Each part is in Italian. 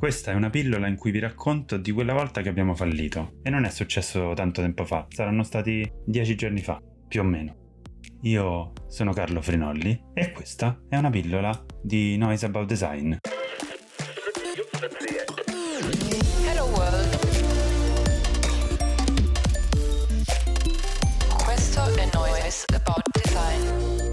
Questa è una pillola in cui vi racconto di quella volta che abbiamo fallito. E non è successo tanto tempo fa, saranno stati dieci giorni fa, più o meno. Io sono Carlo Frinolli e questa è una pillola di Noise About Design. Hello World. Questo è Noise About Design.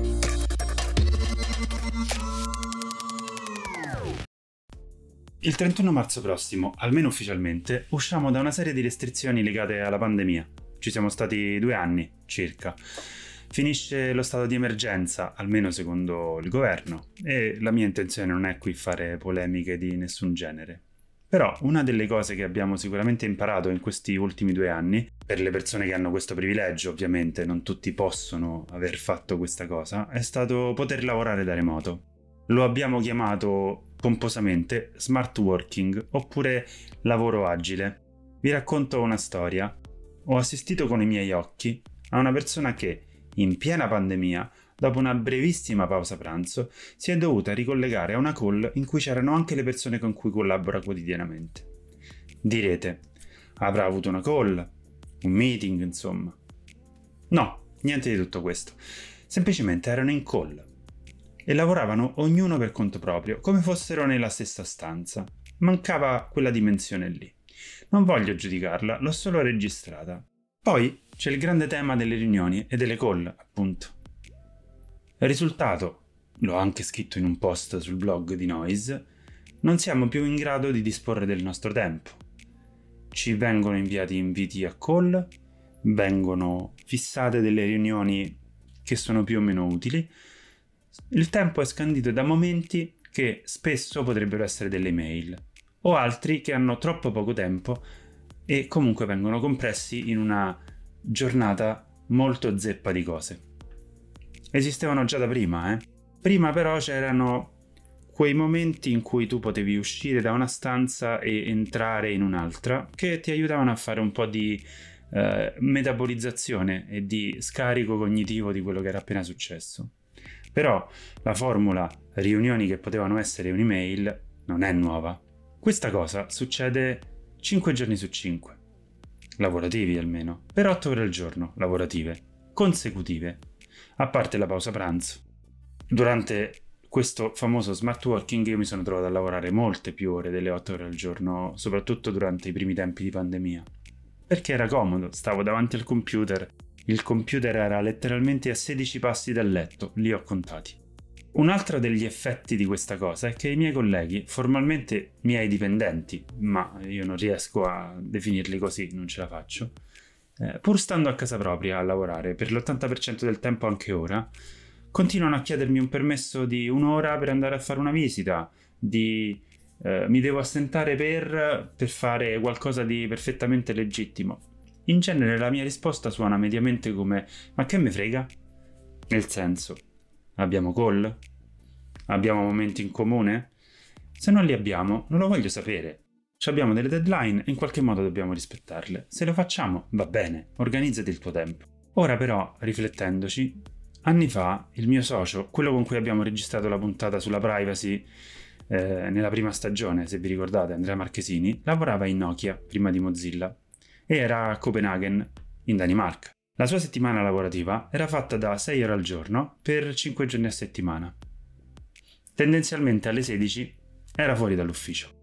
Il 31 marzo prossimo, almeno ufficialmente, usciamo da una serie di restrizioni legate alla pandemia. Ci siamo stati due anni, circa. Finisce lo stato di emergenza, almeno secondo il governo, e la mia intenzione non è qui fare polemiche di nessun genere. Però una delle cose che abbiamo sicuramente imparato in questi ultimi due anni, per le persone che hanno questo privilegio ovviamente, non tutti possono aver fatto questa cosa, è stato poter lavorare da remoto. Lo abbiamo chiamato pomposamente smart working oppure lavoro agile. Vi racconto una storia. Ho assistito con i miei occhi a una persona che, in piena pandemia, dopo una brevissima pausa pranzo, si è dovuta ricollegare a una call in cui c'erano anche le persone con cui collabora quotidianamente. Direte, avrà avuto una call, un meeting, insomma. No, niente di tutto questo. Semplicemente erano in call e lavoravano ognuno per conto proprio, come fossero nella stessa stanza. Mancava quella dimensione lì. Non voglio giudicarla, l'ho solo registrata. Poi c'è il grande tema delle riunioni e delle call, appunto. Risultato, l'ho anche scritto in un post sul blog di Noise, non siamo più in grado di disporre del nostro tempo. Ci vengono inviati inviti a call, vengono fissate delle riunioni che sono più o meno utili, il tempo è scandito da momenti che spesso potrebbero essere delle mail o altri che hanno troppo poco tempo e comunque vengono compressi in una giornata molto zeppa di cose. Esistevano già da prima, eh? Prima però c'erano quei momenti in cui tu potevi uscire da una stanza e entrare in un'altra che ti aiutavano a fare un po' di eh, metabolizzazione e di scarico cognitivo di quello che era appena successo. Però la formula riunioni che potevano essere un'email non è nuova. Questa cosa succede 5 giorni su 5, lavorativi almeno, per 8 ore al giorno, lavorative, consecutive, a parte la pausa pranzo. Durante questo famoso smart working io mi sono trovato a lavorare molte più ore delle 8 ore al giorno, soprattutto durante i primi tempi di pandemia. Perché era comodo, stavo davanti al computer il computer era letteralmente a 16 passi dal letto, li ho contati. Un altro degli effetti di questa cosa è che i miei colleghi, formalmente miei dipendenti, ma io non riesco a definirli così, non ce la faccio, eh, pur stando a casa propria a lavorare per l'80% del tempo anche ora, continuano a chiedermi un permesso di un'ora per andare a fare una visita, di eh, mi devo assentare per, per fare qualcosa di perfettamente legittimo. In genere la mia risposta suona mediamente come ma che me frega? Nel senso, abbiamo call? Abbiamo momenti in comune? Se non li abbiamo, non lo voglio sapere. Ci abbiamo delle deadline e in qualche modo dobbiamo rispettarle. Se lo facciamo, va bene, organizzati il tuo tempo. Ora però, riflettendoci, anni fa il mio socio, quello con cui abbiamo registrato la puntata sulla privacy eh, nella prima stagione, se vi ricordate, Andrea Marchesini, lavorava in Nokia prima di Mozilla era a Copenaghen, in Danimarca. La sua settimana lavorativa era fatta da 6 ore al giorno per 5 giorni a settimana. Tendenzialmente alle 16 era fuori dall'ufficio.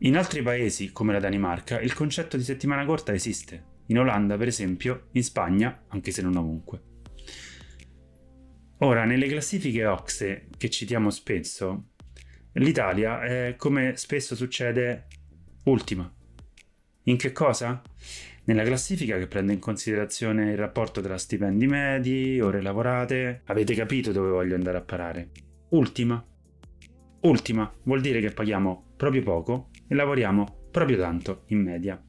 In altri paesi, come la Danimarca, il concetto di settimana corta esiste. In Olanda, per esempio, in Spagna, anche se non ovunque. Ora, nelle classifiche OXE che citiamo spesso, l'Italia è, come spesso succede, ultima. In che cosa? Nella classifica che prende in considerazione il rapporto tra stipendi medi, ore lavorate. Avete capito dove voglio andare a parare? Ultima. Ultima vuol dire che paghiamo proprio poco e lavoriamo proprio tanto in media.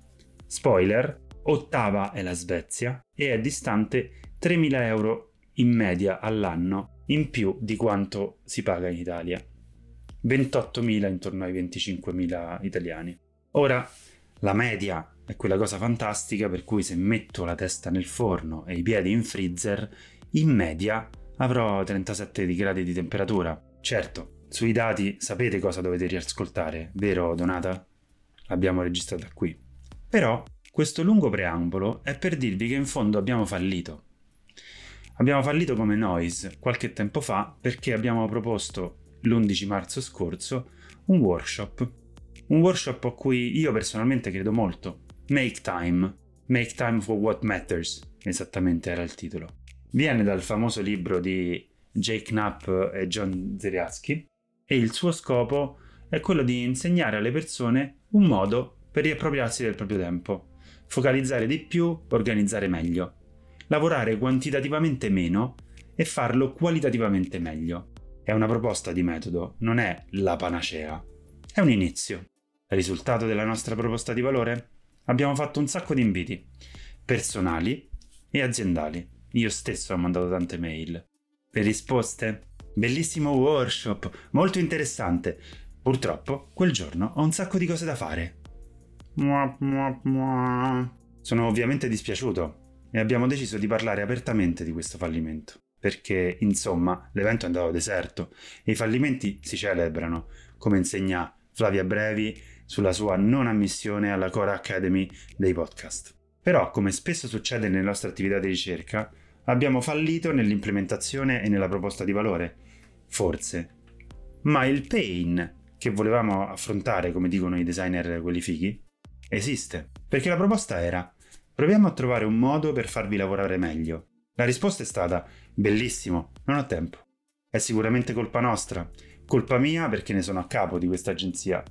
Spoiler, ottava è la Svezia e è distante 3.000 euro in media all'anno in più di quanto si paga in Italia. 28.000 intorno ai 25.000 italiani. Ora, la media è quella cosa fantastica per cui se metto la testa nel forno e i piedi in freezer, in media avrò 37 gradi di temperatura. Certo, Sui dati sapete cosa dovete riascoltare, vero Donata? L'abbiamo registrata qui. Però questo lungo preambolo è per dirvi che in fondo abbiamo fallito. Abbiamo fallito come Noise qualche tempo fa perché abbiamo proposto l'11 marzo scorso un workshop. Un workshop a cui io personalmente credo molto. Make Time. Make Time for What Matters, esattamente era il titolo. Viene dal famoso libro di Jake Knapp e John Zeriatsky e il suo scopo è quello di insegnare alle persone un modo per riappropriarsi del proprio tempo, focalizzare di più, organizzare meglio lavorare quantitativamente meno e farlo qualitativamente meglio. È una proposta di metodo, non è la panacea. È un inizio. Risultato della nostra proposta di valore? Abbiamo fatto un sacco di inviti, personali e aziendali. Io stesso ho mandato tante mail. Le risposte? Bellissimo workshop, molto interessante. Purtroppo, quel giorno ho un sacco di cose da fare. Sono ovviamente dispiaciuto, e abbiamo deciso di parlare apertamente di questo fallimento. Perché, insomma, l'evento è andato deserto e i fallimenti si celebrano, come insegna Flavia Brevi sulla sua non ammissione alla Core Academy dei podcast. Però, come spesso succede nelle nostre attività di ricerca, abbiamo fallito nell'implementazione e nella proposta di valore. Forse. Ma il pain che volevamo affrontare, come dicono i designer quelli fighi, esiste. Perché la proposta era Proviamo a trovare un modo per farvi lavorare meglio. La risposta è stata bellissimo, non ho tempo. È sicuramente colpa nostra, colpa mia perché ne sono a capo di questa agenzia.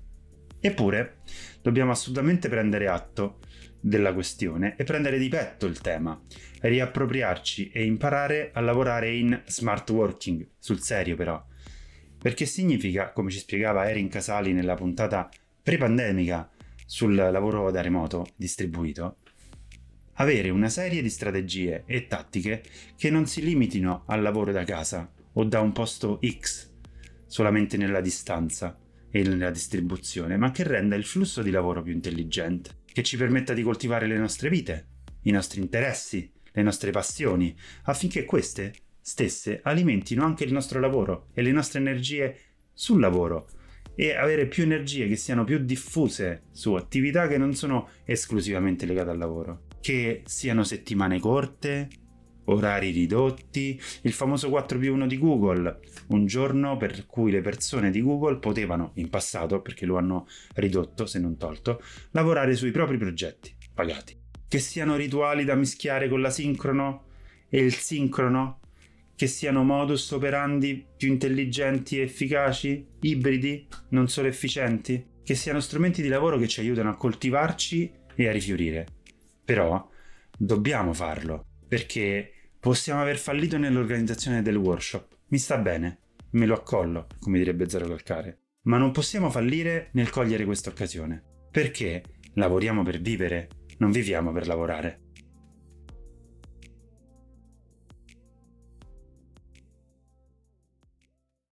Eppure dobbiamo assolutamente prendere atto della questione e prendere di petto il tema, riappropriarci e imparare a lavorare in smart working, sul serio però. Perché significa, come ci spiegava Erin Casali nella puntata pre-pandemica sul lavoro da remoto distribuito, avere una serie di strategie e tattiche che non si limitino al lavoro da casa o da un posto X, solamente nella distanza e nella distribuzione, ma che renda il flusso di lavoro più intelligente, che ci permetta di coltivare le nostre vite, i nostri interessi, le nostre passioni, affinché queste stesse alimentino anche il nostro lavoro e le nostre energie sul lavoro e avere più energie che siano più diffuse su attività che non sono esclusivamente legate al lavoro che siano settimane corte, orari ridotti, il famoso 4 più 1 di Google, un giorno per cui le persone di Google potevano, in passato, perché lo hanno ridotto se non tolto, lavorare sui propri progetti pagati. Che siano rituali da mischiare con l'asincrono e il sincrono, che siano modus operandi più intelligenti e efficaci, ibridi, non solo efficienti, che siano strumenti di lavoro che ci aiutano a coltivarci e a rifiorire. Però dobbiamo farlo perché possiamo aver fallito nell'organizzazione del workshop. Mi sta bene, me lo accollo, come direbbe Zero Calcare. Ma non possiamo fallire nel cogliere questa occasione. Perché lavoriamo per vivere, non viviamo per lavorare.